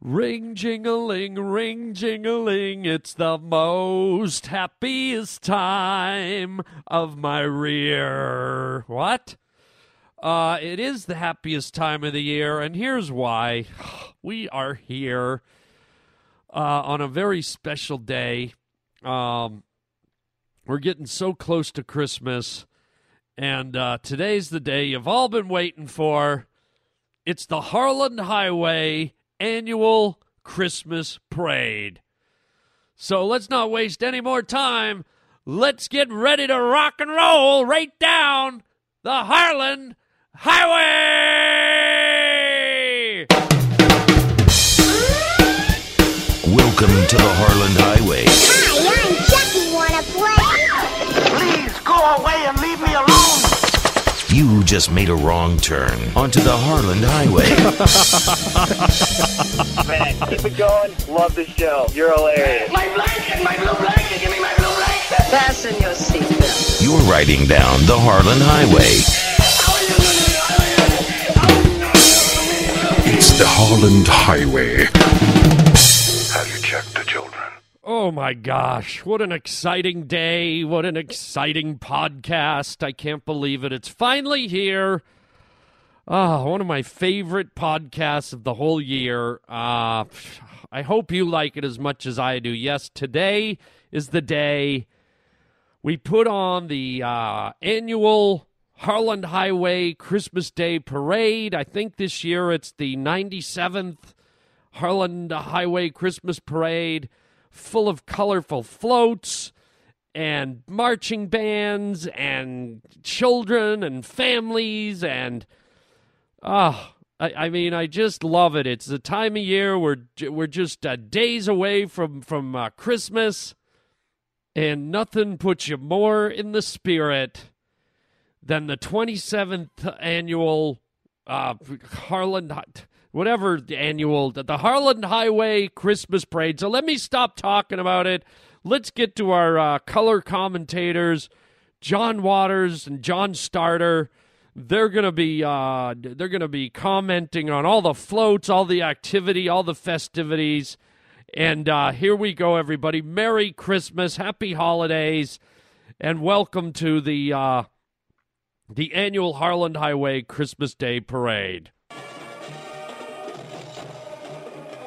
Ring jingling, ring jingling, it's the most happiest time of my rear. What? Uh, it is the happiest time of the year, and here's why. We are here uh, on a very special day. Um, we're getting so close to Christmas, and uh, today's the day you've all been waiting for. It's the Harland Highway annual Christmas parade. So let's not waste any more time. Let's get ready to rock and roll right down the Harland Highway. Welcome to the Harland Highway. You just made a wrong turn onto the Harland Highway. Man, keep it going. Love the show. You're hilarious. My blanket, my blue blanket, give me my blue blanket. Fasten your seatbelt. You're riding down the Harland Highway. It's the Harland Highway. Oh my gosh, what an exciting day. What an exciting podcast. I can't believe it. It's finally here. Ah, one of my favorite podcasts of the whole year. Uh, I hope you like it as much as I do. Yes, today is the day we put on the uh, annual Harland Highway Christmas Day Parade. I think this year it's the 97th Harland Highway Christmas Parade, full of colorful floats and marching bands and children and families and ah. I, I mean, I just love it. It's the time of year we're we're just uh, days away from from uh, Christmas, and nothing puts you more in the spirit than the 27th annual uh, Harland, whatever the annual, the Harland Highway Christmas Parade. So let me stop talking about it. Let's get to our uh, color commentators, John Waters and John Starter. They're gonna be uh, they're gonna be commenting on all the floats, all the activity, all the festivities. And uh, here we go, everybody. Merry Christmas, Happy Holidays, and welcome to the uh, the annual Harland Highway Christmas Day Parade.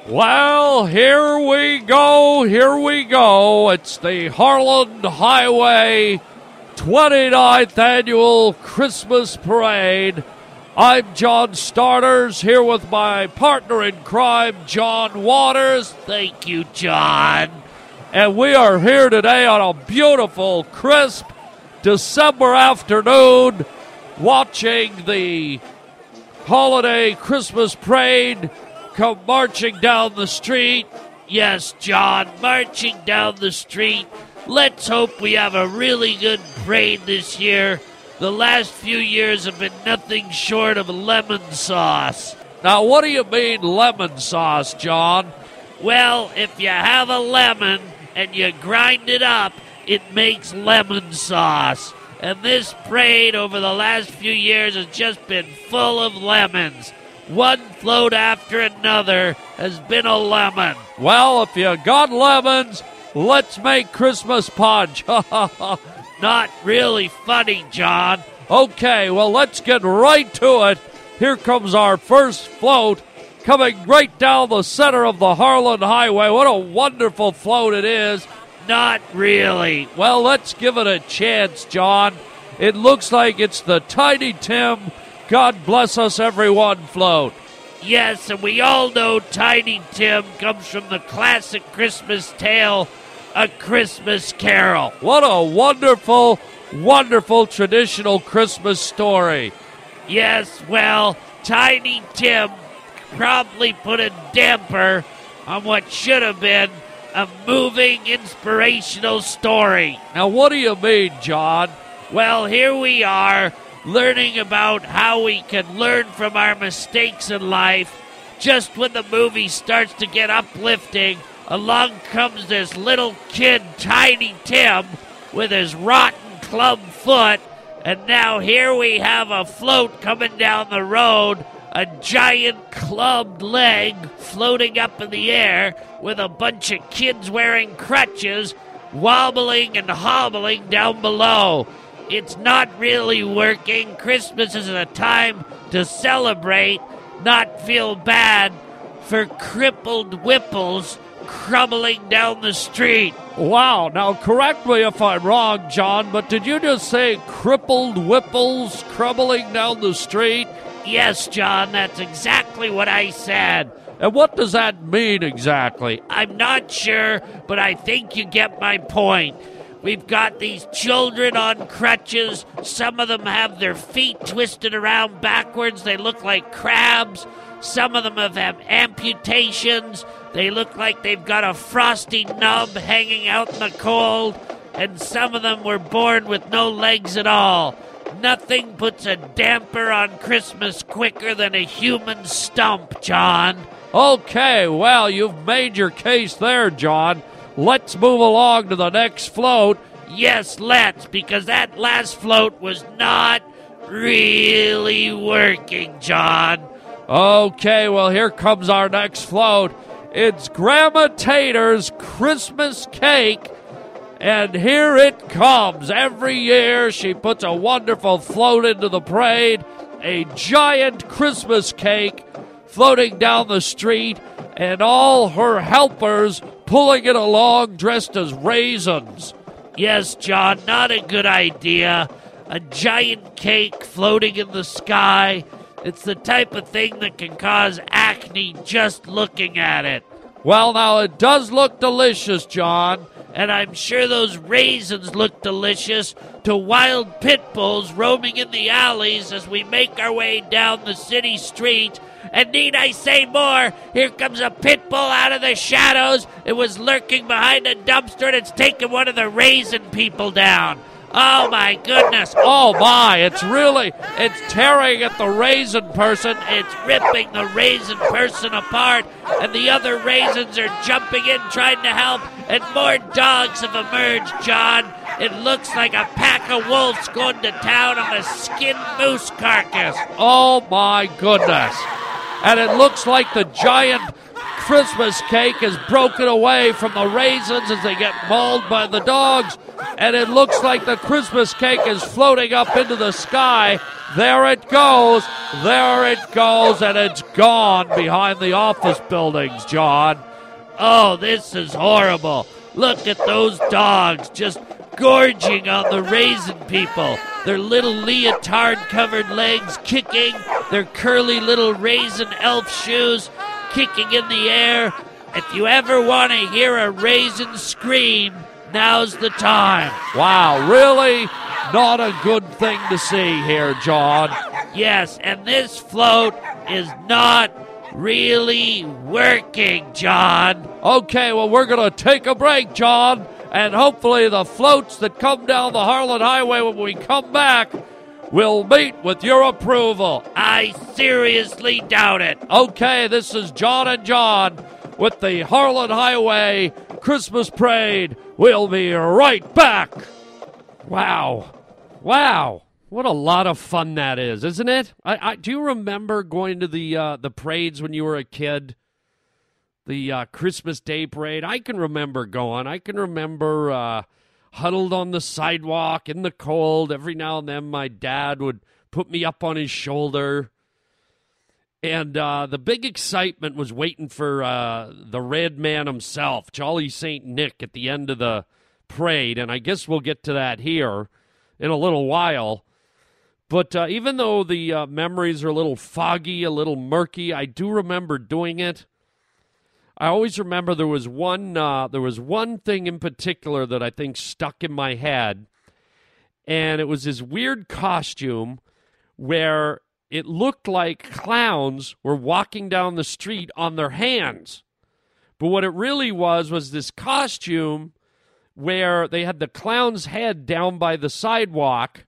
Well, here we go, here we go. It's the Harland Highway 29th Annual Christmas Parade. I'm John Starters here with my partner in crime, John Waters. Thank you, John. And we are here today on a beautiful, crisp December afternoon watching the holiday Christmas parade come marching down the street. Yes, John, marching down the street. Let's hope we have a really good parade this year. The last few years have been nothing short of lemon sauce. Now, what do you mean lemon sauce, John? Well, if you have a lemon and you grind it up, it makes lemon sauce. And this parade over the last few years has just been full of lemons. One float after another has been a lemon. Well, if you got lemons, let's make Christmas punch. Not really funny, John. Okay, well, let's get right to it. Here comes our first float coming right down the center of the Harland Highway. What a wonderful float it is. Not really. Well, let's give it a chance, John. It looks like it's the Tiny Tim God bless us everyone float. Yes, and we all know Tiny Tim comes from the classic Christmas tale, A Christmas Carol. What a wonderful, wonderful traditional Christmas story. Yes, well, Tiny Tim probably put a damper on what should have been a moving, inspirational story. Now, what do you mean, John? Well, here we are learning about how we can learn from our mistakes in life. Just when the movie starts to get uplifting, along comes this little kid, Tiny Tim, with his rotten club foot. And now here we have a float coming down the road a giant clubbed leg floating up in the air with a bunch of kids wearing crutches wobbling and hobbling down below. It's not really working. Christmas is a time to celebrate, not feel bad for crippled whipples crumbling down the street. Wow, now correct me if I'm wrong, John, but did you just say crippled whipples crumbling down the street? Yes, John, that's exactly what I said. And what does that mean exactly? I'm not sure, but I think you get my point. We've got these children on crutches. Some of them have their feet twisted around backwards. They look like crabs. Some of them have, amputations. They look like they've got a frosty nub hanging out in the cold. And some of them were born with no legs at all. Nothing puts a damper on Christmas quicker than a human stump, John. Okay, well, you've made your case there, John. Let's move along to the next float. Yes, let's, because that last float was not really working, John. Okay, well, here comes our next float. It's Grandma Tater's Christmas cake. And here it comes. Every year she puts a wonderful float into the parade, a giant Christmas cake floating down the street, and all her helpers pulling it along dressed as raisins. Yes, John, not a good idea. A giant cake floating in the sky. It's the type of thing that can cause acne just looking at it. Well, now it does look delicious, John. And I'm sure those raisins look delicious to wild pit bulls roaming in the alleys as we make our way down the city street. And need I say more? Here comes a pit bull out of the shadows. It was lurking behind a dumpster and it's taken one of the raisin people down. Oh my goodness. Oh my, it's really, it's tearing at the raisin person. It's ripping the raisin person apart, and the other raisins are jumping in trying to help, and more dogs have emerged, John. It looks like a pack of wolves going to town on a skinned moose carcass. Oh my goodness. And it looks like the giant Christmas cake is broken away from the raisins as they get mauled by the dogs. And it looks like the Christmas cake is floating up into the sky. There it goes. There it goes. And it's gone behind the office buildings, John. Oh, this is horrible. Look at those dogs just gorging on the raisin people. Their little leotard covered legs kicking, their curly little raisin elf shoes kicking in the air. If you ever want to hear a raisin scream, now's the time. Wow, really? Not a good thing to see here, John. Yes, and this float is not really working, John. Okay, well, we're going to take a break, John, and hopefully the floats that come down the Harland Highway when we come back will meet with your approval. I seriously doubt it. Okay, this is John and John with the Harland Highway Christmas Parade. We'll be right back. Wow. Wow. What a lot of fun that is, isn't it? I, I do you remember going to the uh, the parades when you were a kid? The uh, Christmas Day parade. I can remember going. I can remember uh, huddled on the sidewalk in the cold. Every now and then, my dad would put me up on his shoulder. And uh, the big excitement was waiting for uh, the red man himself, Jolly St. Nick, at the end of the parade. And I guess we'll get to that here in a little while. But uh, even though the uh, memories are a little foggy, a little murky, I do remember doing it. I always remember there was one uh, there was one thing in particular that I think stuck in my head, and it was this weird costume where it looked like clowns were walking down the street on their hands, but what it really was was this costume where they had the clown's head down by the sidewalk.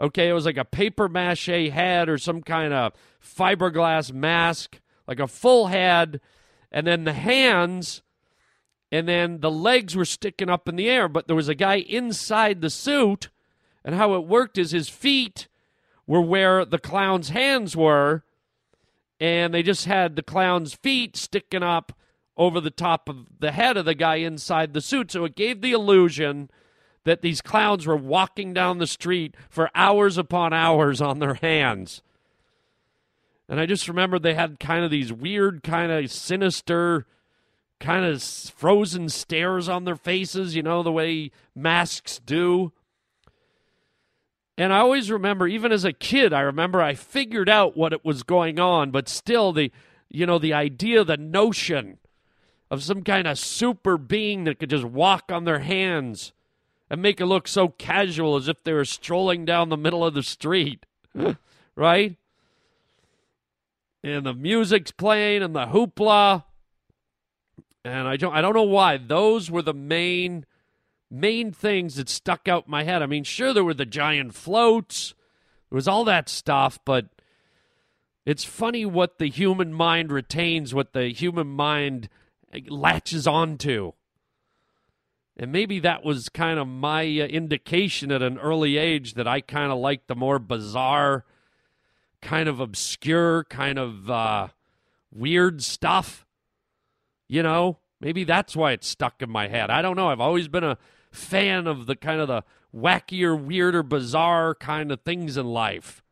Okay, it was like a paper mache head or some kind of fiberglass mask, like a full head and then the hands and then the legs were sticking up in the air but there was a guy inside the suit and how it worked is his feet were where the clown's hands were and they just had the clown's feet sticking up over the top of the head of the guy inside the suit. So it gave the illusion that these clowns were walking down the street for hours upon hours on their hands. And I just remember they had kind of these weird, kind of sinister, kind of frozen stares on their faces, you know, the way masks do. And I always remember, even as a kid, I remember I figured out what it was going on, but still, the, you know, the idea, the notion of some kind of super being that could just walk on their hands and make it look so casual as if they were strolling down the middle of the street, right? And the music's playing and the hoopla. And I don't I don't know why those were the main main things that stuck out my head. I mean, sure there were the giant floats. There was all that stuff, but it's funny what the human mind retains, what the human mind latches onto. And maybe that was kind of my uh, indication at an early age that I kind of liked the more bizarre, kind of obscure, kind of uh, weird stuff. You know, maybe that's why it stuck in my head. I don't know. I've always been a fan of the kind of the wackier, weirder, bizarre kind of things in life.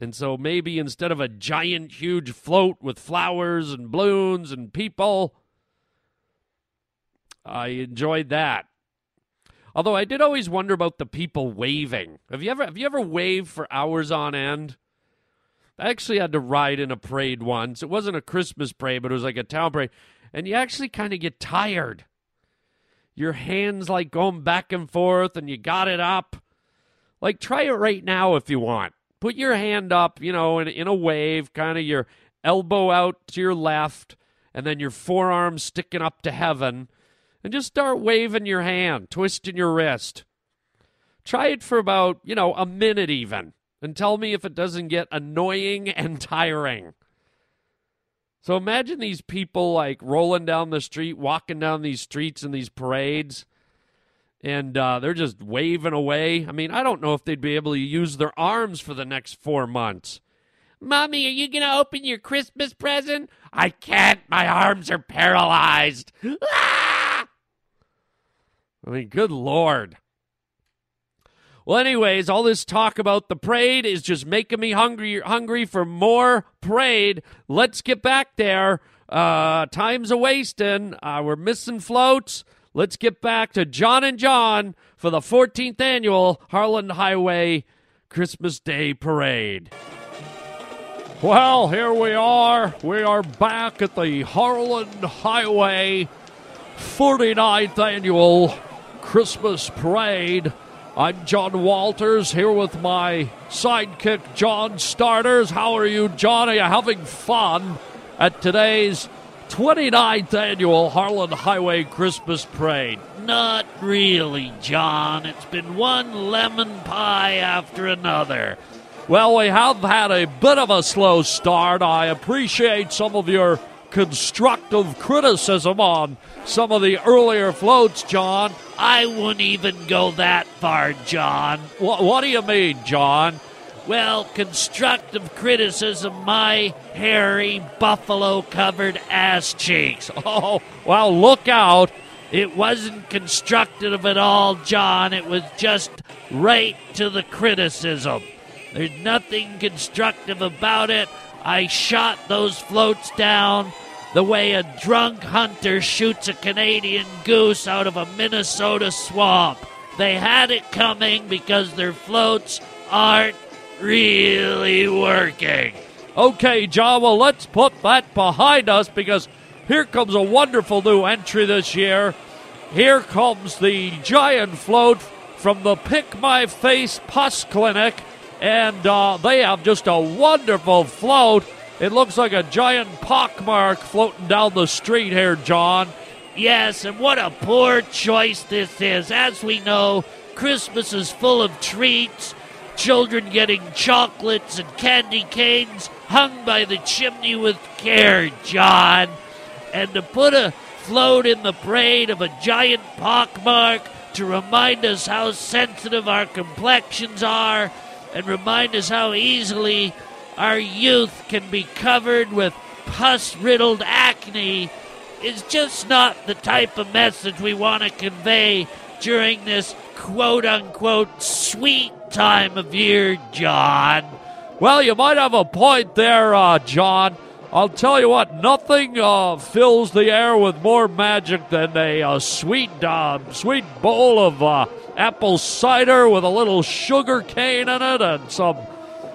And so maybe instead of a giant, huge float with flowers and balloons and people, I enjoyed that. Although I did always wonder about the people waving. Have you ever have you ever waved for hours on end? I actually had to ride in a parade once. It wasn't a Christmas parade, but it was like a town parade. And you actually kind of get tired. Your hands like going back and forth and you got it up. Like try it right now if you want. Put your hand up, you know, in, in a wave, kind of your elbow out to your left, and then your forearm sticking up to heaven and just start waving your hand, twisting your wrist. Try it for about, you know, a minute even, and tell me if it doesn't get annoying and tiring. So imagine these people like rolling down the street, walking down these streets in these parades, and uh, they're just waving away. I mean, I don't know if they'd be able to use their arms for the next four months. Mommy, are you going to open your Christmas present? I can't. My arms are paralyzed. Ah! I mean, good Lord. Well, anyways, all this talk about the parade is just making me hungry, hungry for more parade. Let's get back there. Uh, time's a wasting. Uh, we're missing floats. Let's get back to John and John for the 14th annual Harland Highway Christmas Day Parade. Well, here we are. We are back at the Harland Highway 49th annual Christmas Parade. I'm John Walters here with my sidekick, John Starters. How are you, John? Are you having fun at today's 29th annual Harland Highway Christmas Parade? Not really, John. It's been one lemon pie after another. Well, we have had a bit of a slow start. I appreciate some of your constructive criticism on some of the earlier floats, John. I wouldn't even go that far, John. What, what do you mean, John? Well, constructive criticism, my hairy buffalo covered ass cheeks. Oh, well, look out. It wasn't constructive at all, John. It was just right to the criticism. There's nothing constructive about it. I shot those floats down the way a drunk hunter shoots a Canadian goose out of a Minnesota swamp. They had it coming because their floats aren't really working. Okay, well, let's put that behind us because here comes a wonderful new entry this year. Here comes the giant float from the Pick My Face Pus Clinic, and uh, they have just a wonderful float. It looks like a giant pockmark floating down the street here, John. Yes, and what a poor choice this is. As we know, Christmas is full of treats, children getting chocolates and candy canes hung by the chimney with care, John. And to put a float in the parade of a giant pockmark to remind us how sensitive our complexions are and remind us how easily our youth can be covered with pus riddled acne is just not the type of message we want to convey during this quote unquote sweet time of year, John. Well, you might have a point there, uh, John. I'll tell you what, nothing uh, fills the air with more magic than a, uh, sweet, uh, sweet bowl of uh, apple cider with a little sugar cane in it and some,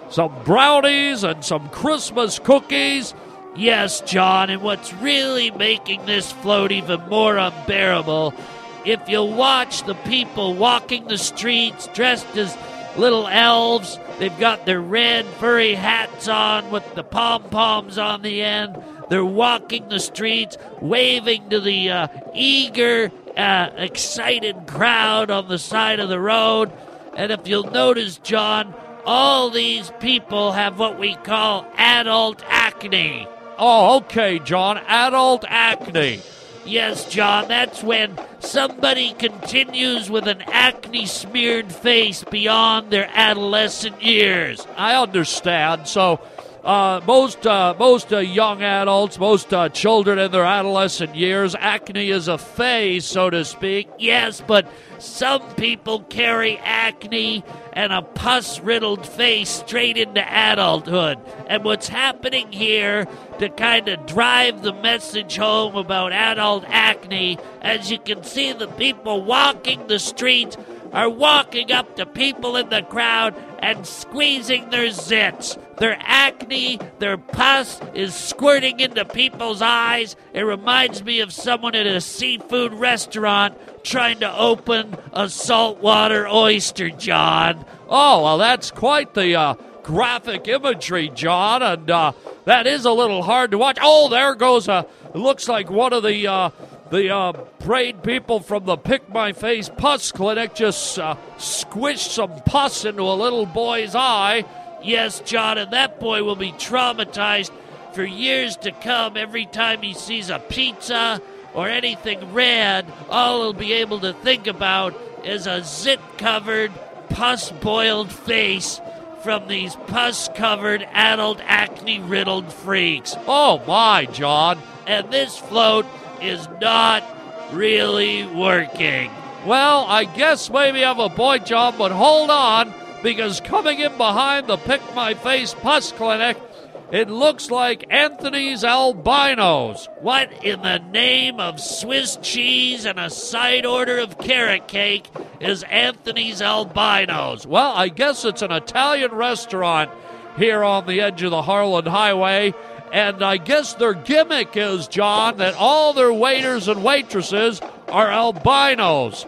some brownies and some Christmas cookies. Yes, John, and what's really making this float even more unbearable, if you watch the people walking the streets dressed as little elves, they've got their red furry hats on with the pom poms on the end. They're walking the streets, waving to the uh, eager, uh, excited crowd on the side of the road. And if you'll notice, John, all these people have what we call adult acne. Oh, okay, John. Adult acne. Yes, John, that's when somebody continues with an acne smeared face beyond their adolescent years. I understand. So, uh, most uh, most uh, young adults, most uh, children in their adolescent years, acne is a phase, so to speak. Yes, but some people carry acne and a pus riddled face straight into adulthood. And what's happening here to kind of drive the message home about adult acne, as you can see, the people walking the streets are walking up to people in the crowd and squeezing their zits. Their acne, their pus is squirting into people's eyes. It reminds me of someone at a seafood restaurant trying to open a saltwater oyster, John. Oh, well, that's quite the uh, graphic imagery, John, and uh, that is a little hard to watch. Oh, there goes a. It looks like one of the uh, the uh, braid people from the Pick My Face Pus Clinic just uh, squished some pus into a little boy's eye. Yes, John, and that boy will be traumatized for years to come every time he sees a pizza or anything red. All he'll be able to think about is a zit covered, pus boiled face from these pus covered, adult acne riddled freaks. Oh, my, John. And this float is not really working. Well, I guess maybe I have a boy John, but hold on, because coming in behind the Pick My Face Pus Clinic, it looks like Anthony's albinos. What in the name of Swiss cheese and a side order of carrot cake is Anthony's albinos? Well, I guess it's an Italian restaurant here on the edge of the Harland Highway. And I guess their gimmick is, John, that all their waiters and waitresses are albinos.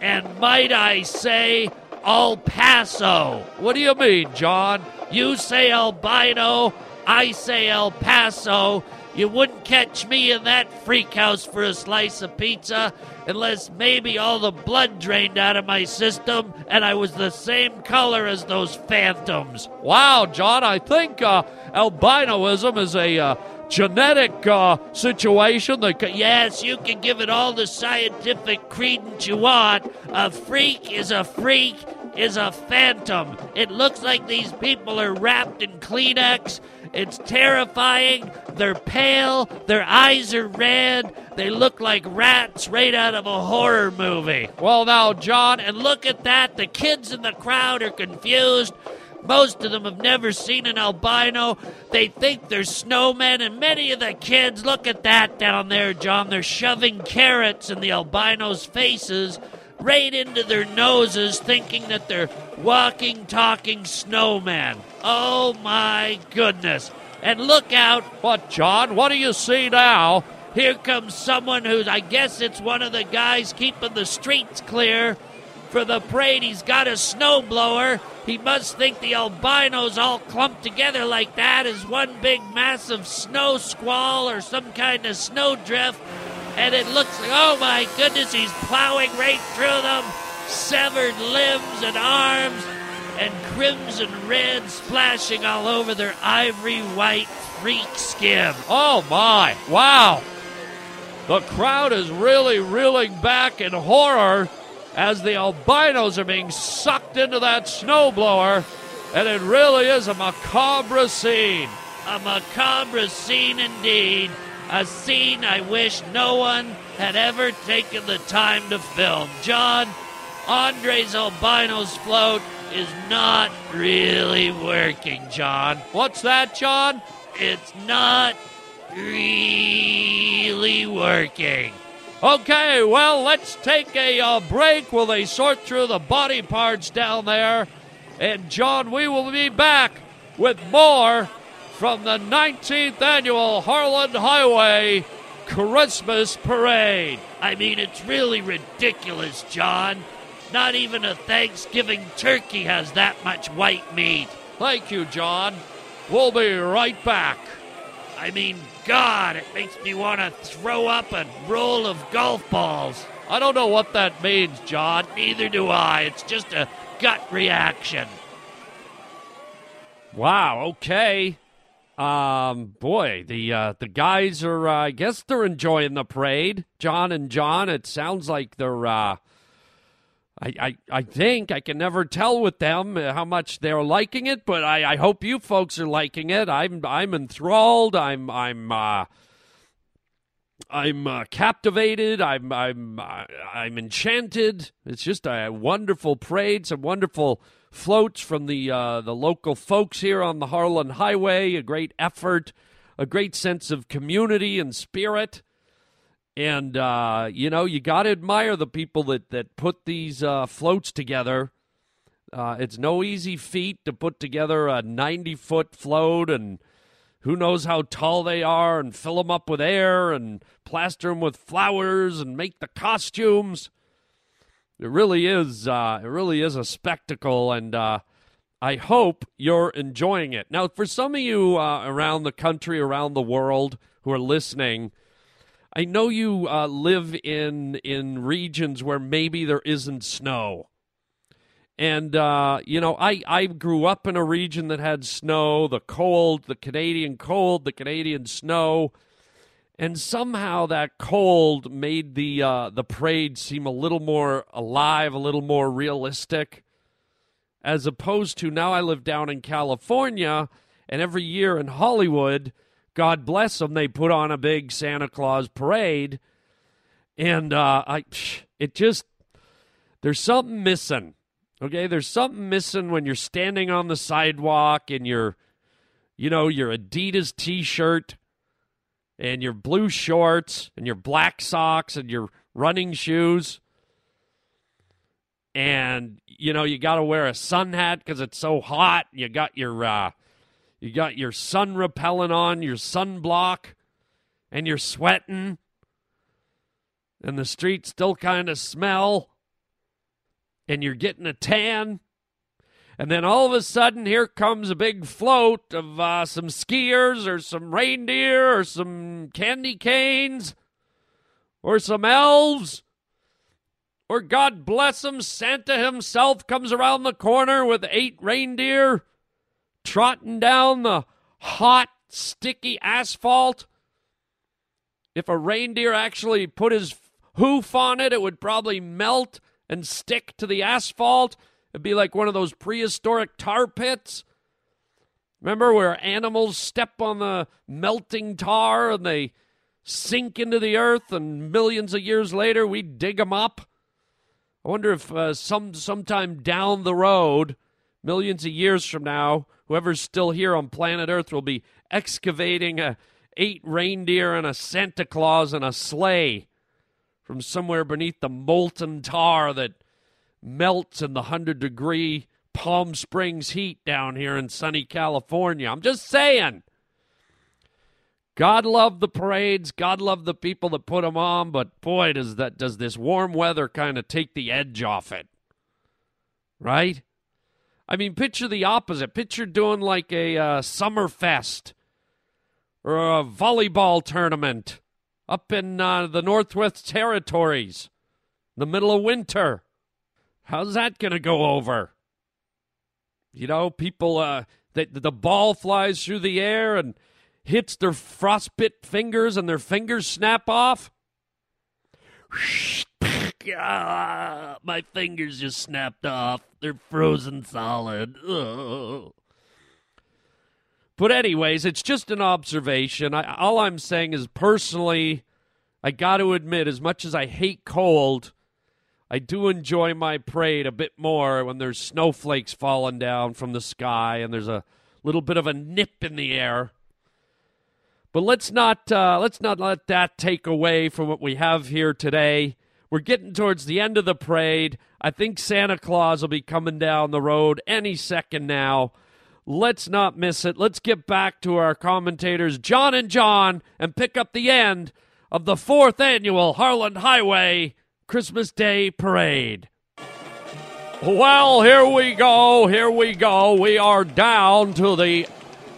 And might I say, El Paso. What do you mean, John? You say albino, I say El Paso. You wouldn't catch me in that freak house for a slice of pizza unless maybe all the blood drained out of my system and I was the same color as those phantoms. Wow, John, I think uh, albinoism is a uh, genetic uh, situation ca- Yes, you can give it all the scientific credence you want. A freak is a freak is a phantom. It looks like these people are wrapped in Kleenex. It's terrifying. They're pale. Their eyes are red. They look like rats right out of a horror movie. Well, now, John, And look at that. The kids in the crowd are confused. Most of them have never seen an albino. They think they're snowmen, and many of the kids, look at that down there, John. They're shoving carrots in the albinos' faces right into their noses, thinking that they're walking, talking snowmen. Oh my goodness. And look out, what, John? What do you see now? here comes someone who's, I guess it's one of the guys keeping the streets clear for the parade. He's got a snowblower. He must think the albinos all clumped together like that is one big massive snow squall or some kind of snowdrift. And it looks like, oh my goodness, he's plowing right through them. Severed limbs and arms and crimson red splashing all over their ivory white freak skin. Oh, my. Wow. The crowd is really reeling back in horror as the albinos are being sucked into that snowblower. And it really is a macabre scene. A macabre scene indeed. A scene I wish no one had ever taken the time to film. John, Andres Albino's float is not really working, John. What's that, John? It's not really working. Okay, well, let's take a uh, break while they sort through the body parts down there. And, John, we will be back with more from the 19th annual Harland Highway Christmas Parade. I mean, it's really ridiculous, John. Not even a Thanksgiving turkey has that much white meat. Thank you, John. We'll be right back. I mean, God, it makes me want to throw up a roll of golf balls. I don't know what that means, John. Neither do I. It's just a gut reaction. Wow. Okay. Um, boy, the uh, the guys are. Uh, I guess they're enjoying the parade. John and John. It sounds like they're. Uh, I, I, I think I can never tell with them how much they're liking it, but I, I hope you folks are liking it. I'm I'm enthralled. I'm I'm uh, I'm uh, captivated. I'm I'm uh, I'm enchanted. It's just a wonderful parade. Some wonderful floats from the uh, the local folks here on the Harland Highway. A great effort, a great sense of community and spirit. And uh, you know, you got to admire the people that that put these uh, floats together. Uh, it's no easy feat to put together a 90 foot float, and who knows how tall they are, and fill them up with air, and plaster them with flowers, and make the costumes. It really is. Uh, it really is a spectacle, and uh, I hope you're enjoying it. Now, for some of you uh, around the country, around the world who are listening. I know you uh, live in in regions where maybe there isn't snow, and uh, you know I I grew up in a region that had snow, the cold, the Canadian cold, the Canadian snow, and somehow that cold made the uh, the parade seem a little more alive, a little more realistic, as opposed to now I live down in California, and every year in Hollywood God bless them, they put on a big Santa Claus parade, and uh, I, it just there's something missing. Okay, there's something missing when you're standing on the sidewalk in your, you know, your Adidas T-shirt, and your blue shorts, and your black socks, and your running shoes, and you know you got to wear a sun hat because it's so hot. You got your uh, you got your sun repellent on, your sunblock, and you're sweating, and the streets still kind of smell, and you're getting a tan. And then all of a sudden, here comes a big float of uh, some skiers or some reindeer or some candy canes or some elves. Or God bless them, Santa himself comes around the corner with eight reindeer trotting down the hot, sticky asphalt. If a reindeer actually put his hoof on it, it would probably melt and stick to the asphalt. It'd be like one of those prehistoric tar pits. Remember where animals step on the melting tar and they sink into the earth, and millions of years later we dig them up? I wonder if uh, some sometime down the road, millions of years from now, whoever's still here on planet Earth will be excavating a eight reindeer and a Santa Claus and a sleigh from somewhere beneath the molten tar that melts in the 100 degree Palm Springs heat down here in sunny California. I'm just saying. God love the parades. God love the people that put them on, but boy, does that does this warm weather kind of take the edge off it. Right? I mean, picture the opposite. Picture doing like a uh, summer fest or a volleyball tournament up in uh, the Northwest Territories, in the middle of winter. How's that going to go over? You know, people, uh, the, the ball flies through the air and hits their frostbit fingers and their fingers snap off. Ah, my fingers just snapped off. They're frozen solid. Ugh. But anyways, it's just an observation. I, all I'm saying is personally, I got to admit, as much as I hate cold, I do enjoy my parade a bit more when there's snowflakes falling down from the sky and there's a little bit of a nip in the air. But let's not uh, let's not let that take away from what we have here today. We're getting towards the end of the parade. I think Santa Claus will be coming down the road any second now. Let's not miss it. Let's get back to our commentators, John and John, and pick up the end of the fourth annual Harland Highway Christmas Day Parade. Well, here we go. Here we go. We are down to the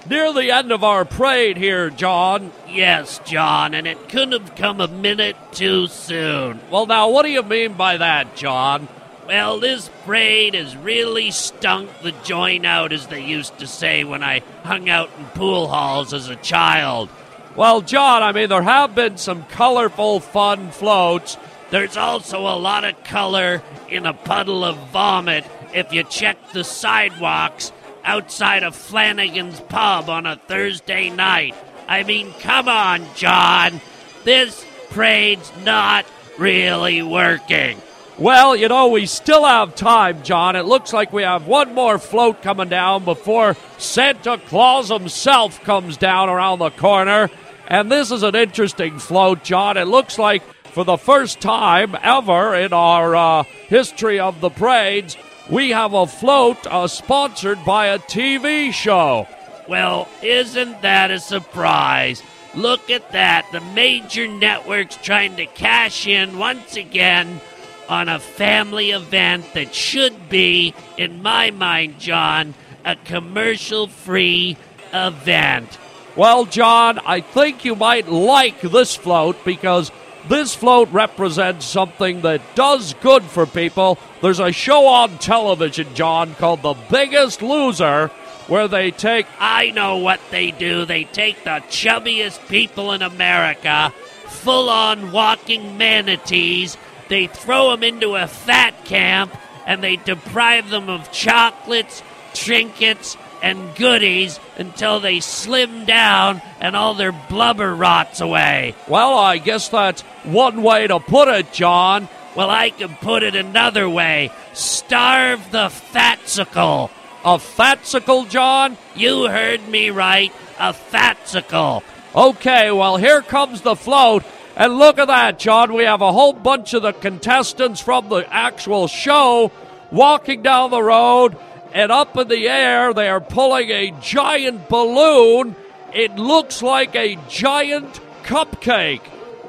near the end of our parade here, John. Yes, John, and it couldn't have come a minute too soon. Well, now, what do you mean by that, John? Well, this parade has really stunk the joint out, as they used to say when I hung out in pool halls as a child. Well, John, I mean, there have been some colorful, fun floats. There's also a lot of color in a puddle of vomit if you check the sidewalks outside of Flanagan's Pub on a Thursday night. I mean, come on, John. This parade's not really working. Well, you know, we still have time, John. It looks like we have one more float coming down before Santa Claus himself comes down around the corner. And this is an interesting float, John. It looks like for the first time ever in our uh, history of the parades, we have a float uh, sponsored by a TV show. Well, isn't that a surprise? Look at that. The major networks trying to cash in once again on a family event that should be, in my mind, John, a commercial free event. Well, John, I think you might like this float because this float represents something that does good for people. There's a show on television, John, called The Biggest Loser, where they take. I know what they do. They take the chubbiest people in America, full on walking manatees, they throw them into a fat camp, and they deprive them of chocolates, trinkets, and goodies until they slim down and all their blubber rots away. Well, I guess that's one way to put it, John. Well, I can put it another way starve the fatsicle. A fatsicle, John? You heard me right. A fatsicle. Okay, well, here comes the float. And look at that, John. We have a whole bunch of the contestants from the actual show walking down the road and up in the air, they are pulling a giant balloon. It looks like a giant cupcake.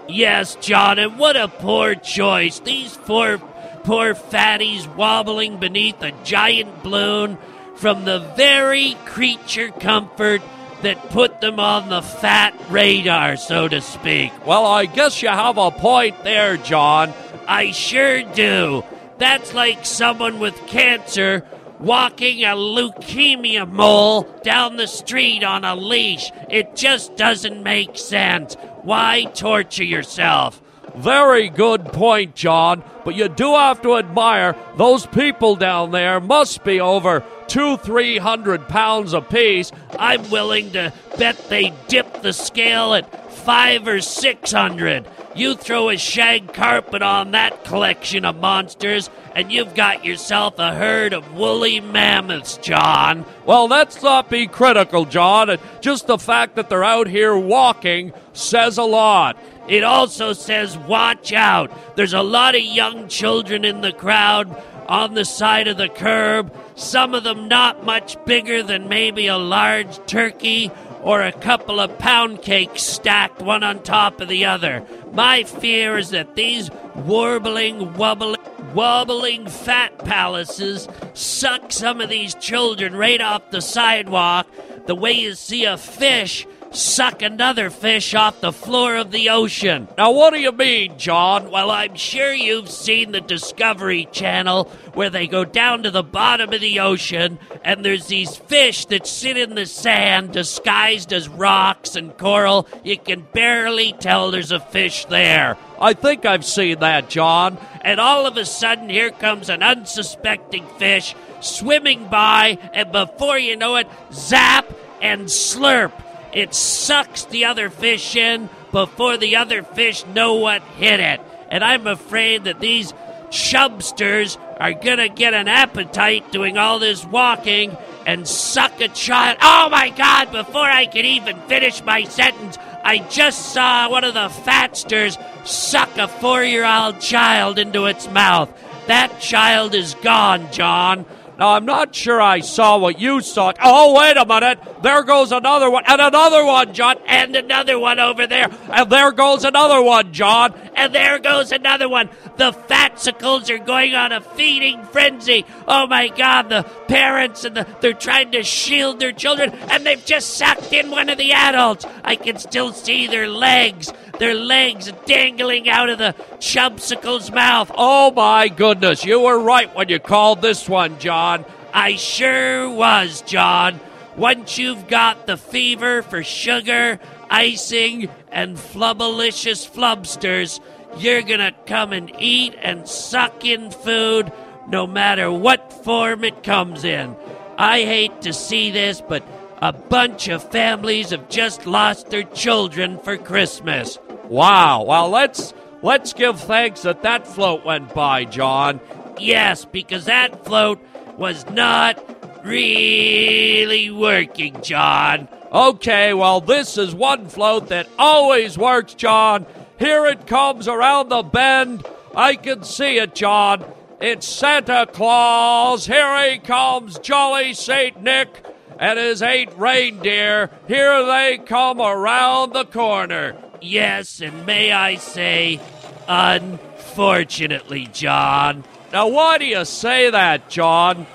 Yes, John, and what a poor choice. These four poor fatties wobbling beneath a giant balloon from the very creature comfort that put them on the fat radar, so to speak. Well, I guess you have a point there, John. I sure do. That's like someone with cancer walking a leukemia mole down the street on a leash. It just doesn't make sense. Why torture yourself? Very good point, John. But you do have to admire those people down there must be over two, three hundred pounds apiece. I'm willing to bet they dip the scale at five or six hundred. You throw a shag carpet on that collection of monsters, and you've got yourself a herd of woolly mammoths, John. Well, let's not be critical, John. Uh, just the fact that they're out here walking says a lot. It also says, watch out. There's a lot of young children in the crowd on the side of the curb, some of them not much bigger than maybe a large turkey or a couple of pound cakes stacked one on top of the other. My fear is that these warbling, wobbling, wobbling fat palaces suck some of these children right off the sidewalk the way you see a fish suck another fish off the floor of the ocean. Now, what do you mean, John? Well, I'm sure you've seen the Discovery Channel where they go down to the bottom of the ocean and there's these fish that sit in the sand disguised as rocks and coral. You can barely tell there's a fish there. I think I've seen that, John. And all of a sudden, here comes an unsuspecting fish swimming by, and before you know it, zap and slurp. It sucks the other fish in before the other fish know what hit it. And I'm afraid that these chubsters are gonna get an appetite doing all this walking and suck a child. Oh my god, before I can even finish my sentence, I just saw one of the fatsters suck a four year old child into its mouth. That child is gone, John. Now, I'm not sure I saw what you saw. Oh, wait a minute. There goes another one. And another one, John. And another one over there. And there goes another one, John. And there goes another one. The fatsicles are going on a feeding frenzy. Oh my God, the parents and the, they're trying to shield their children, and they've just sucked in one of the adults. I can still see their legs, their legs dangling out of the chubsicle's mouth. Oh my goodness, you were right when you called this one, John. I sure was, John. Once you've got the fever for sugar, icing, and flubbalicious flubsters, you're gonna come and eat and suck in food no matter what form it comes in. I hate to see this, but a bunch of families have just lost their children for Christmas. Wow. Well, let's let's give thanks that that float went by, John. Yes, because that float was not really working, John. Okay, well, this is one float that always works, John. Here it comes around the bend. I can see it, John. It's Santa Claus. Here he comes, jolly Saint Nick and his eight reindeer. Here they come around the corner. Yes, and may I say, unfortunately, John. Now, why do you say that, John?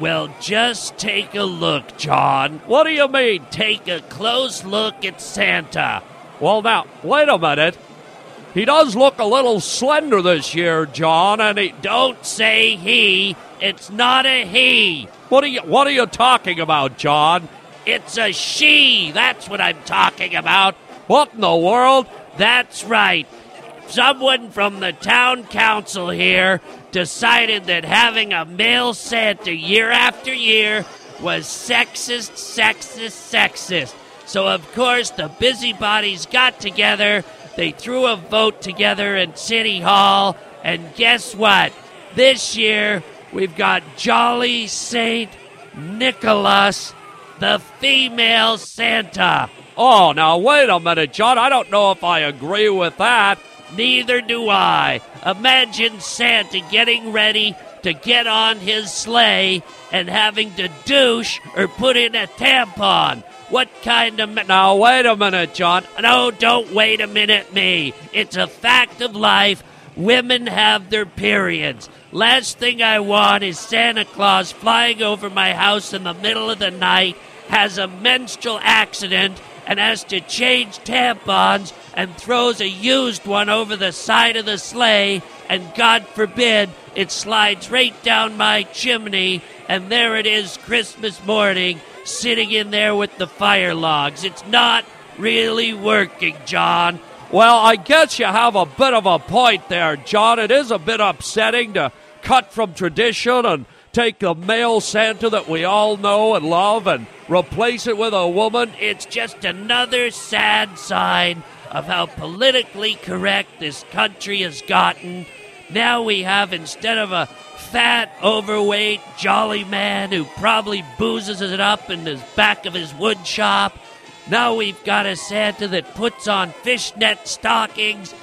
Well, just take a look, John. What do you mean? Take a close look at Santa. Well, now, wait a minute. He does look a little slender this year, John, and he. Don't say he. It's not a he. What are you What are you talking about, John? It's a she. That's what I'm talking about. What in the world? That's right. Someone from the town council here decided that having a male Santa year after year was sexist, sexist, sexist. So, of course, the busybodies got together, they threw a vote together in City Hall, and guess what? This year, we've got Jolly Saint Nicholas, the female Santa. Oh, now wait a minute, John. I don't know if I agree with that. Neither do I. Imagine Santa getting ready to get on his sleigh and having to douche or put in a tampon. What kind of. Ma- Now wait a minute, John. no, don't wait a minute, me. It's a fact of life. Women have their periods. Last thing I want is Santa Claus flying over my house in the middle of the night, has a menstrual accident, and has to change tampons and throws a used one over the side of the sleigh, and God forbid it slides right down my chimney, and there it is Christmas morning, sitting in there with the fire logs. It's not really working, John. Well, I guess you have a bit of a point there, John. It is a bit upsetting to cut from tradition and take the male Santa that we all know and love and replace it with a woman. It's just another sad sign of how politically correct this country has gotten. Now we have, instead of a fat, overweight, jolly man who probably boozes it up in the back of his wood shop, now we've got a Santa that puts on fishnet stockings,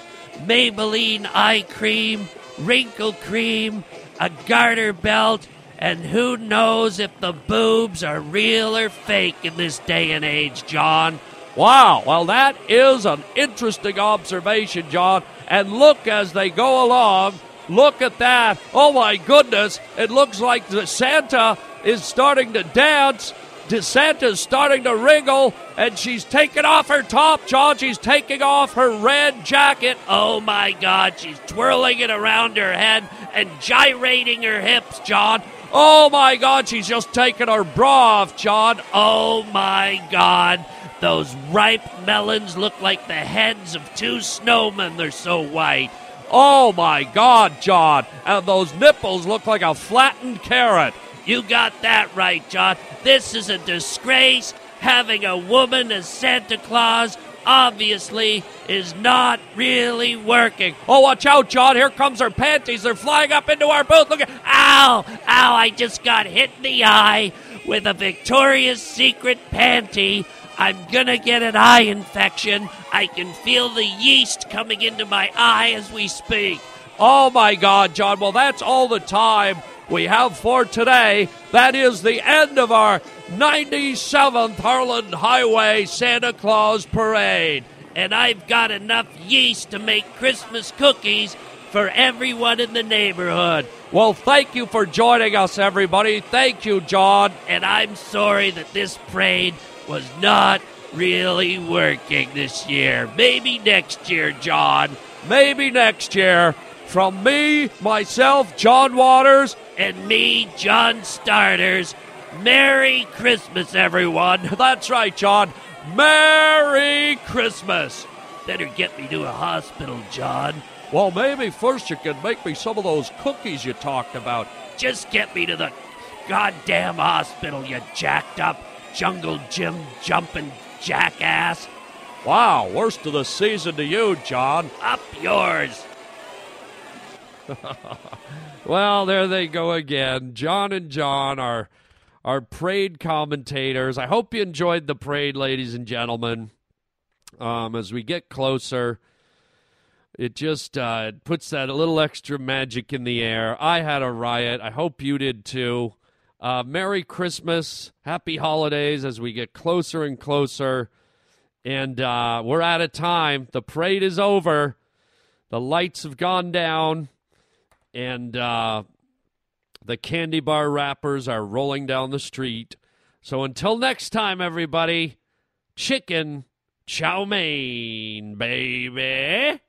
Maybelline eye cream, wrinkle cream, a garter belt, and who knows if the boobs are real or fake in this day and age, John. Wow, well, that is an interesting observation, John. And look as they go along, look at that. Oh my goodness, it looks like Santa is starting to dance. DeSanta's starting to wriggle, and she's taking off her top, John. She's taking off her red jacket. Oh my God, she's twirling it around her head and gyrating her hips, John. Oh my God, she's just taking her bra off, John. Oh my God, those ripe melons look like the heads of two snowmen. They're so white. Oh my God, John. And those nipples look like a flattened carrot. You got that right, John. This is a disgrace. Having a woman as Santa Claus obviously is not really working. Oh, watch out, John. Here comes her panties. They're flying up into our booth. Look at. Ow! Ow! I just got hit in the eye with a Victoria's Secret panty. I'm gonna get an eye infection. I can feel the yeast coming into my eye as we speak. Oh my God, John. Well, that's all the time we have for today. That is the end of our 97th Harland Highway Santa Claus Parade. And I've got enough yeast to make Christmas cookies for everyone in the neighborhood. Well, thank you for joining us, everybody. Thank you, John. And I'm sorry that this parade was not really working this year. Maybe next year, John. Maybe next year. From me, myself, John Waters, and me, John Starters. Merry Christmas, everyone. That's right, John. Merry Christmas. Better get me to a hospital, John. Well, maybe first you can make me some of those cookies you talked about. Just get me to the goddamn hospital, you jacked up jungle gym jumping jackass. Wow, worst of the season to you, John. Up yours. well, there they go again. John and John are our parade commentators. I hope you enjoyed the parade, ladies and gentlemen. Um, as we get closer, it just uh, puts that a little extra magic in the air. I had a riot. I hope you did too. Uh, Merry Christmas, Happy Holidays as we get closer and closer. And uh, we're out of time. The parade is over. The lights have gone down. And uh, the candy bar wrappers are rolling down the street. So until next time, everybody, chicken chow mein, baby.